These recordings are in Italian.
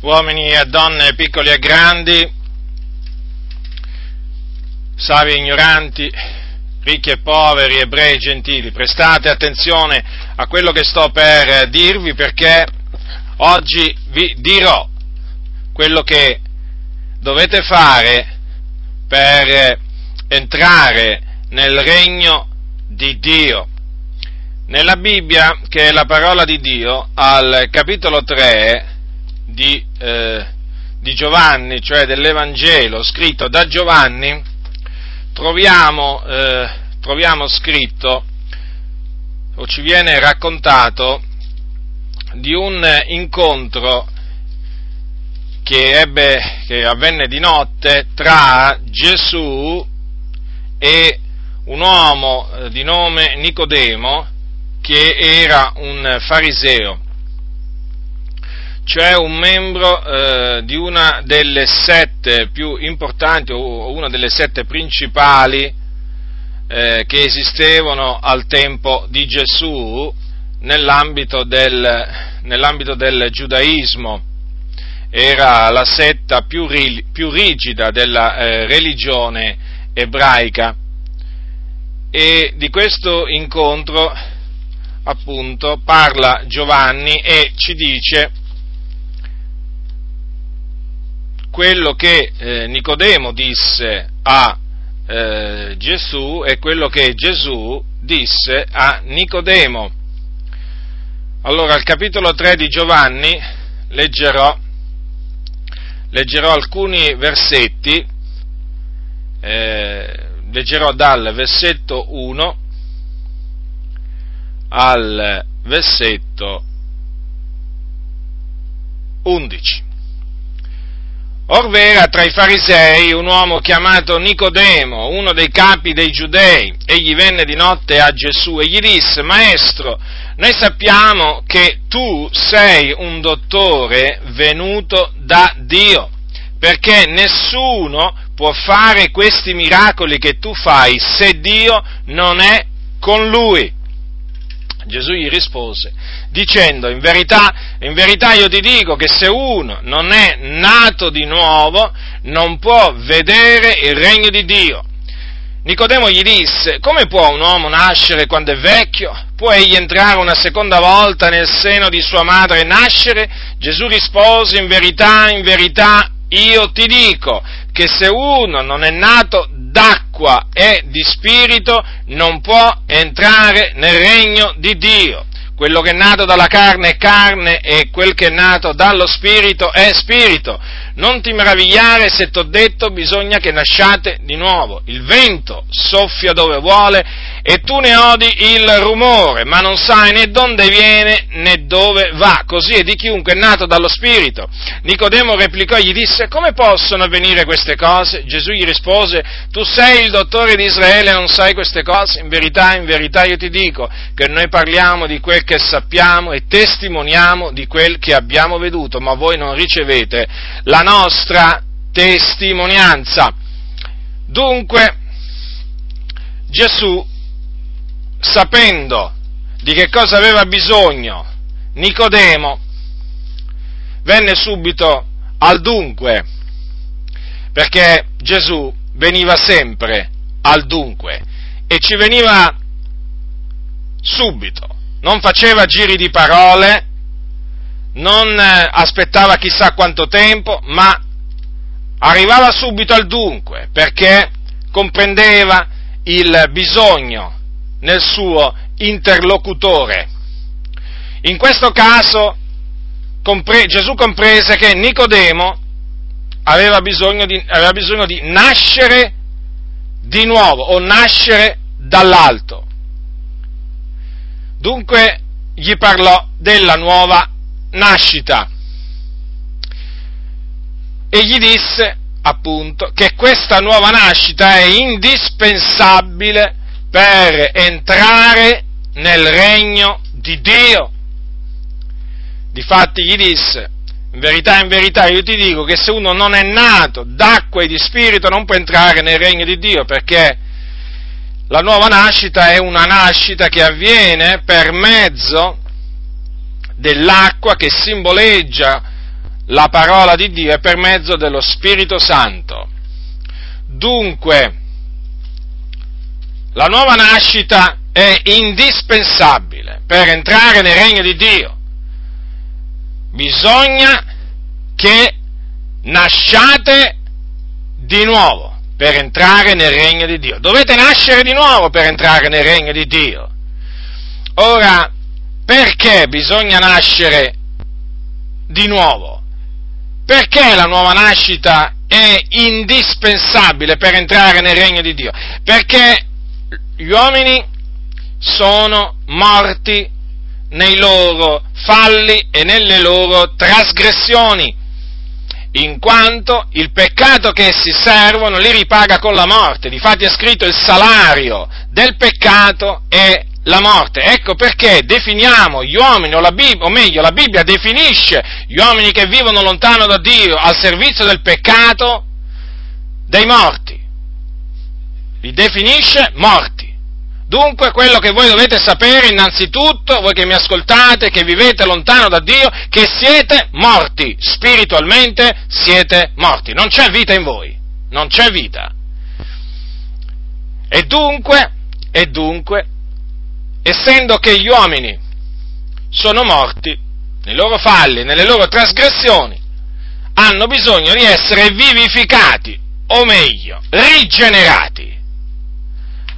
uomini e donne, piccoli e grandi, savi e ignoranti, ricchi e poveri, ebrei e gentili, prestate attenzione a quello che sto per dirvi perché oggi vi dirò quello che dovete fare per entrare nel regno di Dio. Nella Bibbia, che è la parola di Dio, al capitolo 3 di, eh, di Giovanni, cioè dell'Evangelo scritto da Giovanni, troviamo, eh, troviamo scritto o ci viene raccontato di un incontro che, ebbe, che avvenne di notte tra Gesù e un uomo eh, di nome Nicodemo che era un fariseo, cioè un membro eh, di una delle sette più importanti o una delle sette principali eh, che esistevano al tempo di Gesù nell'ambito del, nell'ambito del giudaismo. Era la setta più, più rigida della eh, religione ebraica. E di questo incontro appunto parla Giovanni e ci dice quello che eh, Nicodemo disse a eh, Gesù e quello che Gesù disse a Nicodemo. Allora, al capitolo 3 di Giovanni leggerò, leggerò alcuni versetti, eh, leggerò dal versetto 1 al versetto 11. Orvera tra i farisei un uomo chiamato Nicodemo, uno dei capi dei giudei. Egli venne di notte a Gesù e gli disse, Maestro, noi sappiamo che tu sei un dottore venuto da Dio, perché nessuno può fare questi miracoli che tu fai se Dio non è con lui. Gesù gli rispose dicendo in verità, in verità io ti dico che se uno non è nato di nuovo non può vedere il regno di Dio. Nicodemo gli disse, come può un uomo nascere quando è vecchio? Può egli entrare una seconda volta nel seno di sua madre e nascere? Gesù rispose, in verità, in verità, io ti dico che se uno non è nato d'acqua e di spirito non può entrare nel regno di Dio. Quello che è nato dalla carne è carne e quel che è nato dallo spirito è spirito. Non ti meravigliare se t'ho detto bisogna che nasciate di nuovo. Il vento soffia dove vuole e tu ne odi il rumore, ma non sai né dove viene né dove va. Così è di chiunque è nato dallo Spirito. Nicodemo replicò e gli disse, come possono avvenire queste cose? Gesù gli rispose, tu sei il dottore di Israele e non sai queste cose? In verità, in verità io ti dico che noi parliamo di quel che sappiamo e testimoniamo di quel che abbiamo veduto, ma voi non ricevete la nostra testimonianza. Dunque, Gesù, sapendo di che cosa aveva bisogno Nicodemo, venne subito al dunque, perché Gesù veniva sempre al dunque e ci veniva subito, non faceva giri di parole, non eh, aspettava chissà quanto tempo, ma arrivava subito al dunque, perché comprendeva il bisogno nel suo interlocutore. In questo caso compre- Gesù comprese che Nicodemo aveva bisogno, di, aveva bisogno di nascere di nuovo o nascere dall'alto. Dunque gli parlò della nuova nascita. E gli disse, appunto, che questa nuova nascita è indispensabile per entrare nel regno di Dio. Difatti gli disse, in verità, in verità, io ti dico che se uno non è nato d'acqua e di spirito non può entrare nel regno di Dio, perché la nuova nascita è una nascita che avviene per mezzo dell'acqua che simboleggia la parola di Dio e per mezzo dello Spirito Santo. Dunque, la nuova nascita è indispensabile per entrare nel regno di Dio. Bisogna che nasciate di nuovo per entrare nel regno di Dio. Dovete nascere di nuovo per entrare nel regno di Dio. Ora, perché bisogna nascere di nuovo? Perché la nuova nascita è indispensabile per entrare nel regno di Dio? Perché gli uomini sono morti nei loro falli e nelle loro trasgressioni, in quanto il peccato che essi servono li ripaga con la morte. Difatti è scritto il salario del peccato è la morte. Ecco perché definiamo gli uomini, o, Bibbia, o meglio, la Bibbia definisce gli uomini che vivono lontano da Dio al servizio del peccato dei morti. Li definisce morti. Dunque quello che voi dovete sapere innanzitutto, voi che mi ascoltate, che vivete lontano da Dio, che siete morti, spiritualmente siete morti, non c'è vita in voi, non c'è vita. E dunque, e dunque, essendo che gli uomini sono morti nei loro falli, nelle loro trasgressioni, hanno bisogno di essere vivificati, o meglio, rigenerati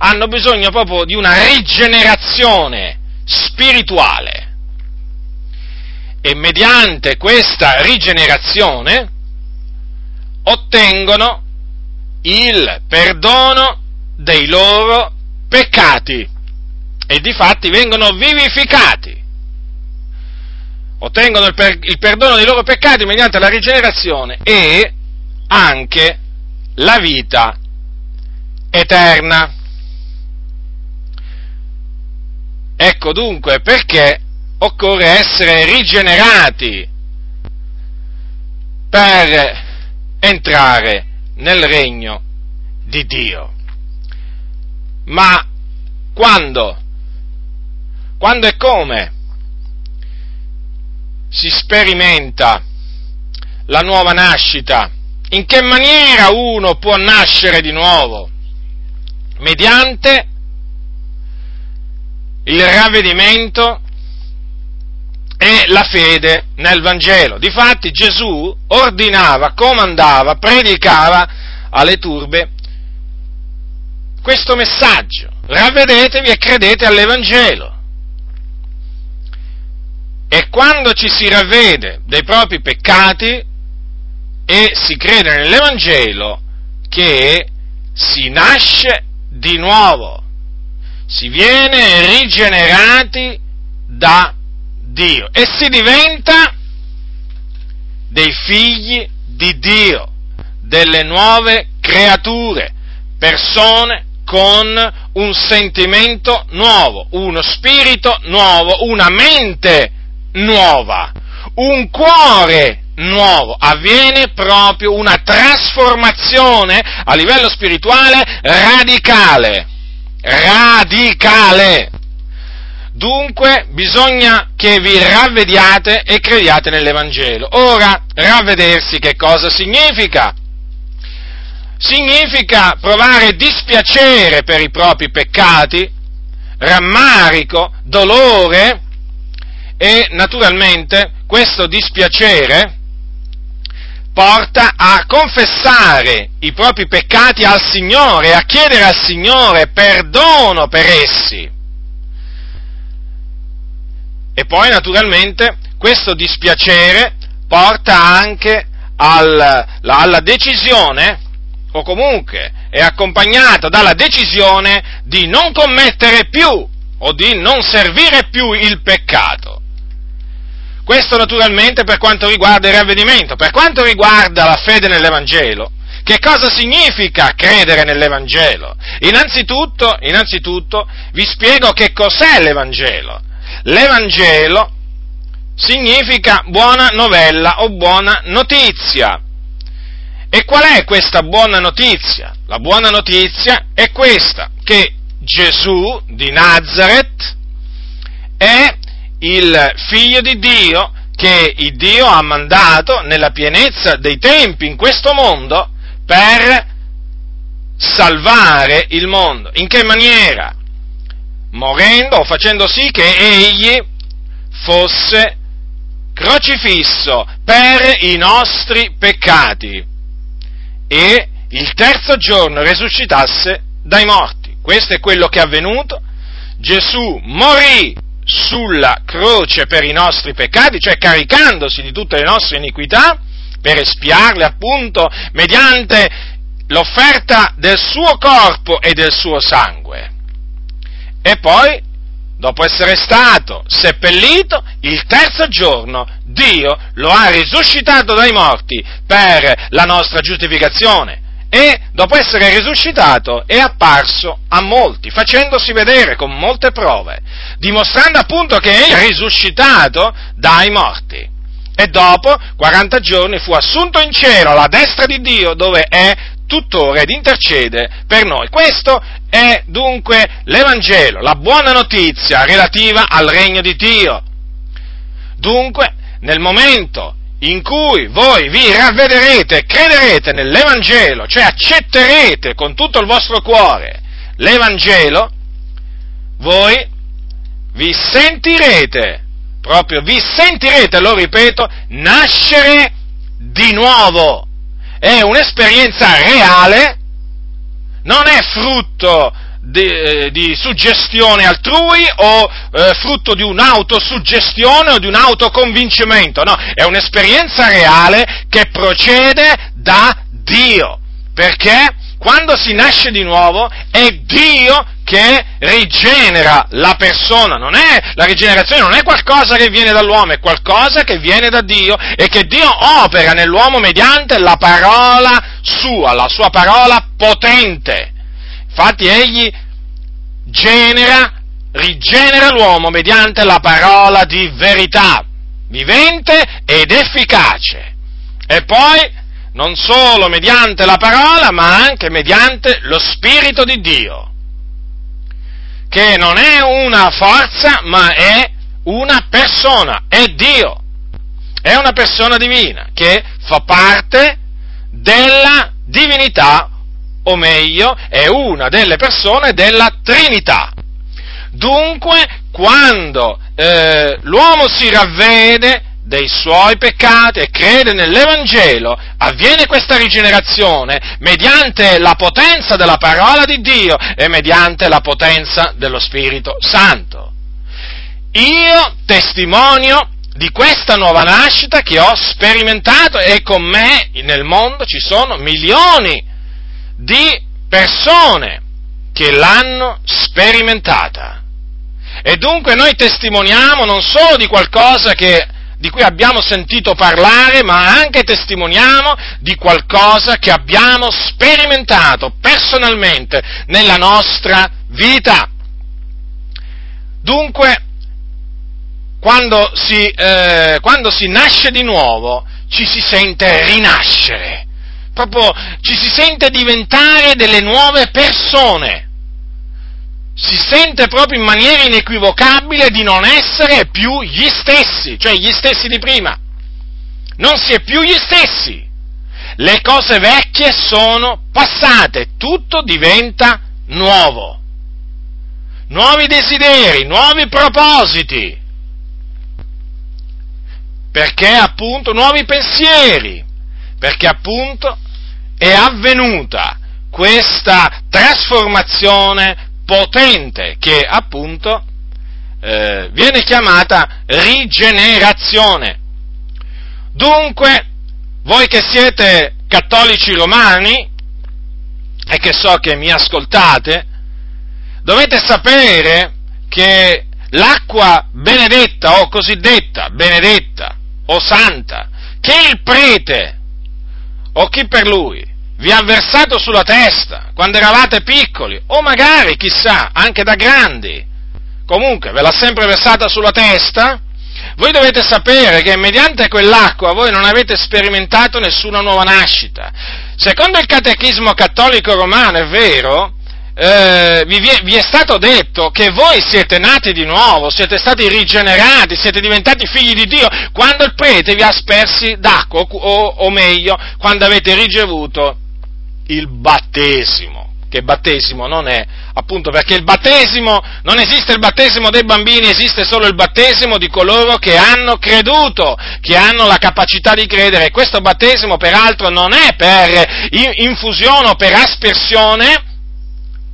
hanno bisogno proprio di una rigenerazione spirituale. E mediante questa rigenerazione ottengono il perdono dei loro peccati e di fatti vengono vivificati. Ottengono il, per, il perdono dei loro peccati mediante la rigenerazione e anche la vita eterna. Ecco dunque perché occorre essere rigenerati per entrare nel regno di Dio. Ma quando? Quando e come si sperimenta la nuova nascita? In che maniera uno può nascere di nuovo? Mediante il ravvedimento e la fede nel Vangelo. Difatti Gesù ordinava, comandava, predicava alle turbe questo messaggio. Ravvedetevi e credete all'Evangelo. E quando ci si ravvede dei propri peccati e si crede nell'Evangelo, che si nasce di nuovo si viene rigenerati da Dio e si diventa dei figli di Dio, delle nuove creature, persone con un sentimento nuovo, uno spirito nuovo, una mente nuova, un cuore nuovo, avviene proprio una trasformazione a livello spirituale radicale radicale. Dunque bisogna che vi ravvediate e crediate nell'Evangelo. Ora, ravvedersi che cosa significa? Significa provare dispiacere per i propri peccati, rammarico, dolore e naturalmente questo dispiacere porta a confessare i propri peccati al Signore, a chiedere al Signore perdono per essi. E poi naturalmente questo dispiacere porta anche al, alla decisione, o comunque è accompagnato dalla decisione di non commettere più o di non servire più il peccato. Questo naturalmente per quanto riguarda il ravvedimento. Per quanto riguarda la fede nell'Evangelo, che cosa significa credere nell'Evangelo? Innanzitutto, innanzitutto vi spiego che cos'è l'Evangelo. L'Evangelo significa buona novella o buona notizia. E qual è questa buona notizia? La buona notizia è questa, che Gesù di Nazareth è il figlio di Dio che Dio ha mandato nella pienezza dei tempi in questo mondo per salvare il mondo. In che maniera? Morendo o facendo sì che egli fosse crocifisso per i nostri peccati e il terzo giorno risuscitasse dai morti. Questo è quello che è avvenuto. Gesù morì sulla croce per i nostri peccati, cioè caricandosi di tutte le nostre iniquità, per espiarle appunto mediante l'offerta del suo corpo e del suo sangue. E poi, dopo essere stato seppellito, il terzo giorno Dio lo ha risuscitato dai morti per la nostra giustificazione e dopo essere risuscitato è apparso a molti, facendosi vedere con molte prove, dimostrando appunto che è risuscitato dai morti. E dopo 40 giorni fu assunto in cielo alla destra di Dio dove è tuttora ed intercede per noi. Questo è dunque l'Evangelo, la buona notizia relativa al regno di Dio. Dunque, nel momento in cui voi vi ravvederete crederete nell'Evangelo, cioè accetterete con tutto il vostro cuore l'Evangelo, voi vi sentirete, proprio vi sentirete, lo ripeto, nascere di nuovo. È un'esperienza reale, non è frutto di, eh, di suggestione altrui o eh, frutto di un'autosuggestione o di un autoconvincimento, no, è un'esperienza reale che procede da Dio, perché quando si nasce di nuovo è Dio che rigenera la persona, non è, la rigenerazione non è qualcosa che viene dall'uomo, è qualcosa che viene da Dio e che Dio opera nell'uomo mediante la parola sua, la sua parola potente. Infatti egli genera, rigenera l'uomo mediante la parola di verità, vivente ed efficace. E poi non solo mediante la parola, ma anche mediante lo Spirito di Dio, che non è una forza, ma è una persona, è Dio, è una persona divina che fa parte della divinità o meglio, è una delle persone della Trinità. Dunque, quando eh, l'uomo si ravvede dei suoi peccati e crede nell'Evangelo, avviene questa rigenerazione mediante la potenza della parola di Dio e mediante la potenza dello Spirito Santo. Io testimonio di questa nuova nascita che ho sperimentato e con me nel mondo ci sono milioni di persone che l'hanno sperimentata. E dunque noi testimoniamo non solo di qualcosa che, di cui abbiamo sentito parlare, ma anche testimoniamo di qualcosa che abbiamo sperimentato personalmente nella nostra vita. Dunque, quando si, eh, quando si nasce di nuovo, ci si sente rinascere proprio ci si sente diventare delle nuove persone. Si sente proprio in maniera inequivocabile di non essere più gli stessi, cioè gli stessi di prima. Non si è più gli stessi. Le cose vecchie sono passate, tutto diventa nuovo. Nuovi desideri, nuovi propositi. Perché appunto nuovi pensieri, perché appunto è avvenuta questa trasformazione potente che appunto eh, viene chiamata rigenerazione. Dunque, voi che siete cattolici romani e che so che mi ascoltate, dovete sapere che l'acqua benedetta o cosiddetta benedetta o santa che il prete o chi per lui? Vi ha versato sulla testa quando eravate piccoli, o magari, chissà, anche da grandi, comunque ve l'ha sempre versata sulla testa, voi dovete sapere che mediante quell'acqua voi non avete sperimentato nessuna nuova nascita. Secondo il catechismo cattolico romano, è vero, eh, vi, vi, è stato detto che voi siete nati di nuovo, siete stati rigenerati, siete diventati figli di Dio quando il prete vi ha aspersi d'acqua, o, o meglio, quando avete ricevuto il battesimo. Che battesimo non è, appunto perché il battesimo, non esiste il battesimo dei bambini, esiste solo il battesimo di coloro che hanno creduto, che hanno la capacità di credere. Questo battesimo peraltro non è per infusione o per aspersione,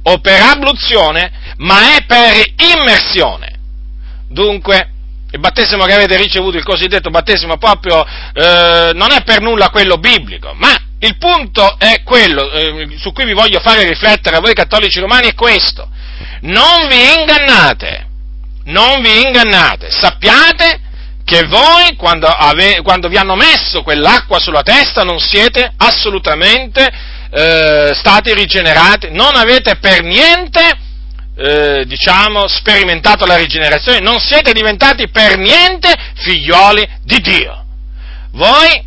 o per abluzione, ma è per immersione. Dunque, il battesimo che avete ricevuto, il cosiddetto battesimo proprio, eh, non è per nulla quello biblico, ma il punto è quello eh, su cui vi voglio fare riflettere a voi cattolici romani è questo. Non vi ingannate, non vi ingannate, sappiate che voi quando, ave, quando vi hanno messo quell'acqua sulla testa non siete assolutamente eh, stati rigenerati, non avete per niente, eh, diciamo, sperimentato la rigenerazione, non siete diventati per niente figlioli di Dio. Voi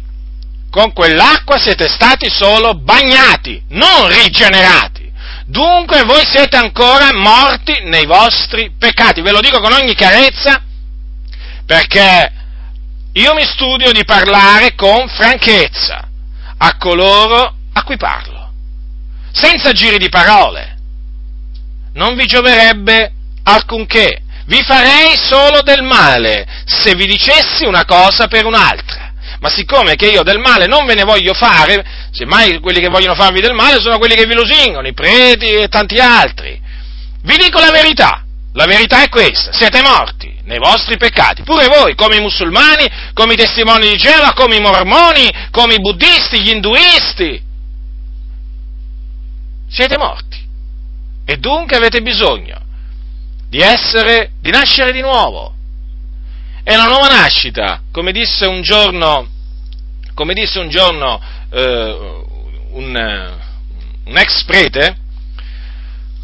con quell'acqua siete stati solo bagnati, non rigenerati. Dunque voi siete ancora morti nei vostri peccati. Ve lo dico con ogni chiarezza perché io mi studio di parlare con franchezza a coloro a cui parlo, senza giri di parole. Non vi gioverebbe alcunché, vi farei solo del male se vi dicessi una cosa per un'altra. Ma siccome che io del male non ve ne voglio fare, semmai quelli che vogliono farvi del male sono quelli che vi lusingono, i preti e tanti altri. Vi dico la verità, la verità è questa, siete morti nei vostri peccati, pure voi, come i musulmani, come i testimoni di Geova, come i mormoni, come i buddisti, gli induisti, siete morti. E dunque avete bisogno di essere, di nascere di nuovo. È una nuova nascita, come disse un giorno, come disse un, giorno eh, un, un ex prete,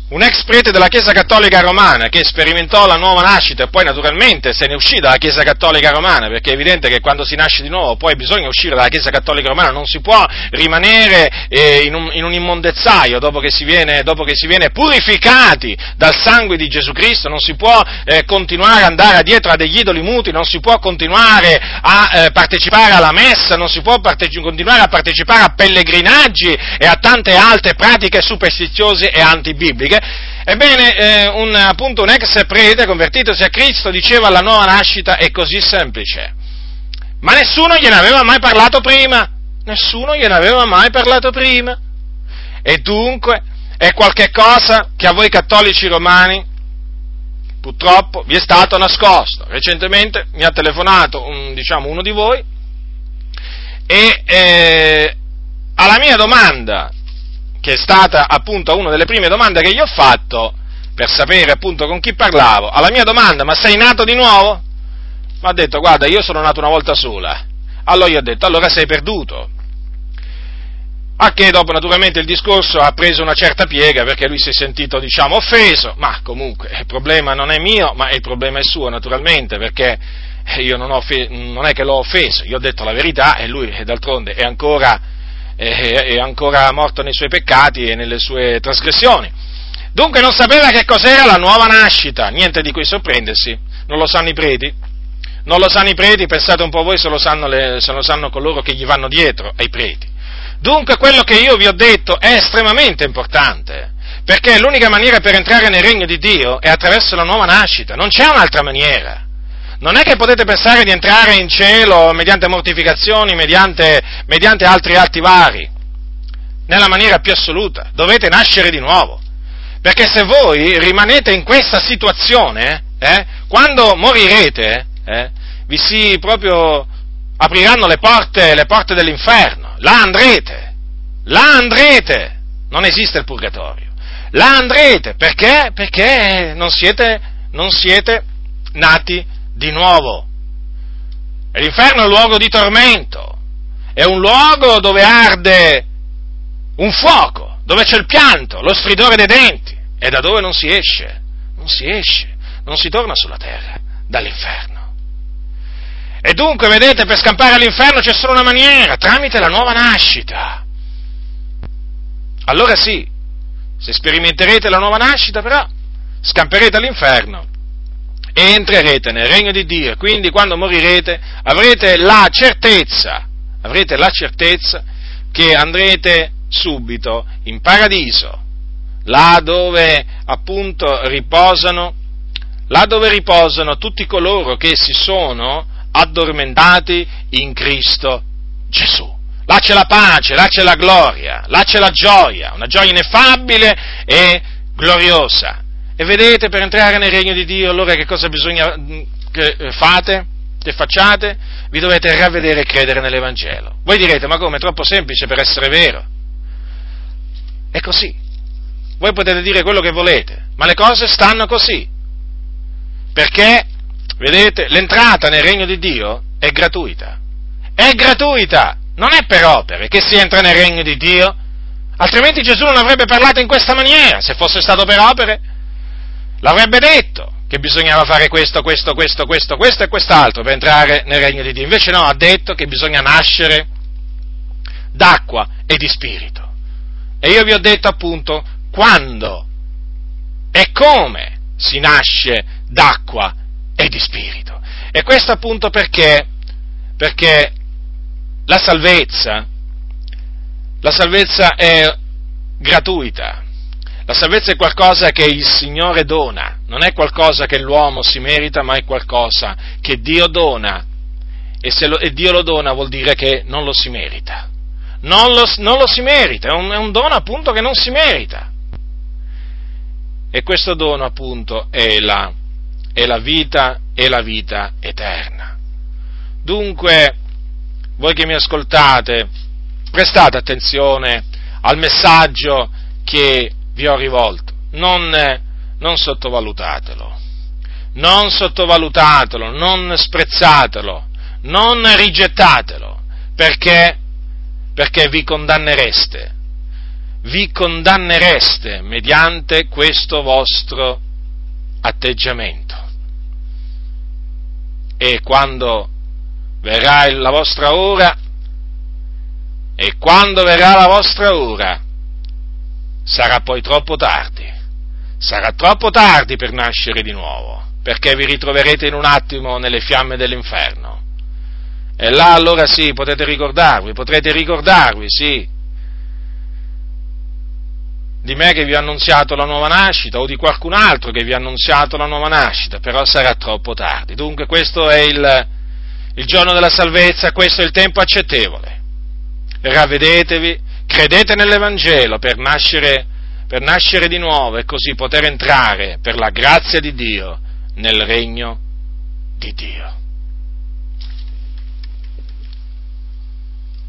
un ex prete della Chiesa Cattolica Romana che sperimentò la nuova nascita e poi naturalmente se ne uscì dalla Chiesa Cattolica Romana, perché è evidente che quando si nasce di nuovo poi bisogna uscire dalla Chiesa Cattolica Romana, non si può rimanere eh, in, un, in, un, immondezzaio dopo che, viene, dopo che, si viene, purificati dal sangue di Gesù Cristo, non si può eh, continuare ad andare dietro a degli idoli muti, non si può continuare a eh, partecipare alla messa, non si può parteci- continuare a partecipare a pellegrinaggi e a tante altre pratiche superstiziose e antibibliche perché? Ebbene, eh, un, appunto un ex prete convertitosi a Cristo diceva la nuova nascita è così semplice. Ma nessuno gliene aveva mai parlato prima. Nessuno gliene aveva mai parlato prima. E dunque è qualcosa che a voi cattolici romani purtroppo vi è stato nascosto. Recentemente mi ha telefonato un, diciamo, uno di voi e eh, alla mia domanda che è stata appunto una delle prime domande che gli ho fatto per sapere appunto con chi parlavo. Alla mia domanda, ma sei nato di nuovo? Mi ha detto, guarda, io sono nato una volta sola. Allora gli ho detto, allora sei perduto. A che dopo naturalmente il discorso ha preso una certa piega perché lui si è sentito diciamo offeso, ma comunque il problema non è mio, ma il problema è suo naturalmente perché io non, ho, non è che l'ho offeso, io ho detto la verità e lui d'altronde è ancora è ancora morto nei suoi peccati e nelle sue trasgressioni. Dunque non sapeva che cos'era la nuova nascita, niente di cui sorprendersi, non lo sanno i preti, non lo sanno i preti, pensate un po' voi se lo sanno, le, se lo sanno coloro che gli vanno dietro ai preti. Dunque quello che io vi ho detto è estremamente importante, perché l'unica maniera per entrare nel regno di Dio è attraverso la nuova nascita, non c'è un'altra maniera non è che potete pensare di entrare in cielo mediante mortificazioni, mediante, mediante altri atti vari, nella maniera più assoluta, dovete nascere di nuovo. Perché se voi rimanete in questa situazione, eh, quando morirete, eh, vi si proprio apriranno le porte, le porte dell'inferno, là andrete, là andrete, non esiste il purgatorio, là andrete, perché? Perché non siete, non siete nati di nuovo. L'inferno è un luogo di tormento, è un luogo dove arde un fuoco, dove c'è il pianto, lo stridore dei denti, e da dove non si esce, non si esce, non si torna sulla terra, dall'inferno. E dunque, vedete, per scampare all'inferno c'è solo una maniera, tramite la nuova nascita. Allora sì, Se sperimenterete la nuova nascita, però, scamperete all'inferno e entrerete nel regno di Dio. Quindi quando morirete avrete la certezza, avrete la certezza che andrete subito in paradiso, là dove appunto riposano, là dove riposano tutti coloro che si sono addormentati in Cristo Gesù. Là c'è la pace, là c'è la gloria, là c'è la gioia, una gioia ineffabile e gloriosa. E vedete, per entrare nel regno di Dio, allora che cosa bisogna mm, che eh, fate? Che facciate? Vi dovete ravvedere e credere nell'Evangelo. Voi direte, ma come? È troppo semplice per essere vero. È così. Voi potete dire quello che volete, ma le cose stanno così. Perché, vedete, l'entrata nel regno di Dio è gratuita. È gratuita, non è per opere che si entra nel regno di Dio. Altrimenti Gesù non avrebbe parlato in questa maniera, se fosse stato per opere l'avrebbe detto che bisognava fare questo, questo, questo, questo, questo e quest'altro per entrare nel regno di Dio. Invece no, ha detto che bisogna nascere d'acqua e di spirito. E io vi ho detto appunto quando e come si nasce d'acqua e di spirito. E questo appunto perché? Perché la salvezza, la salvezza è gratuita, la salvezza è qualcosa che il Signore dona, non è qualcosa che l'uomo si merita, ma è qualcosa che Dio dona. E se lo, e Dio lo dona vuol dire che non lo si merita. Non lo, non lo si merita, è un, è un dono appunto che non si merita. E questo dono appunto è la, è la vita e la vita eterna. Dunque, voi che mi ascoltate, prestate attenzione al messaggio che vi ho rivolto, non, non sottovalutatelo, non sottovalutatelo, non sprezzatelo, non rigettatelo, perché, perché vi condannereste, vi condannereste mediante questo vostro atteggiamento. E quando verrà la vostra ora, e quando verrà la vostra ora, sarà poi troppo tardi. Sarà troppo tardi per nascere di nuovo, perché vi ritroverete in un attimo nelle fiamme dell'inferno. E là allora sì, potete ricordarvi, potrete ricordarvi, sì, di me che vi ho annunziato la nuova nascita o di qualcun altro che vi ha annunziato la nuova nascita, però sarà troppo tardi. Dunque questo è il, il giorno della salvezza, questo è il tempo accettevole. Ravvedetevi, credete nell'Evangelo per nascere, per nascere di nuovo e così poter entrare per la grazia di Dio nel regno di Dio.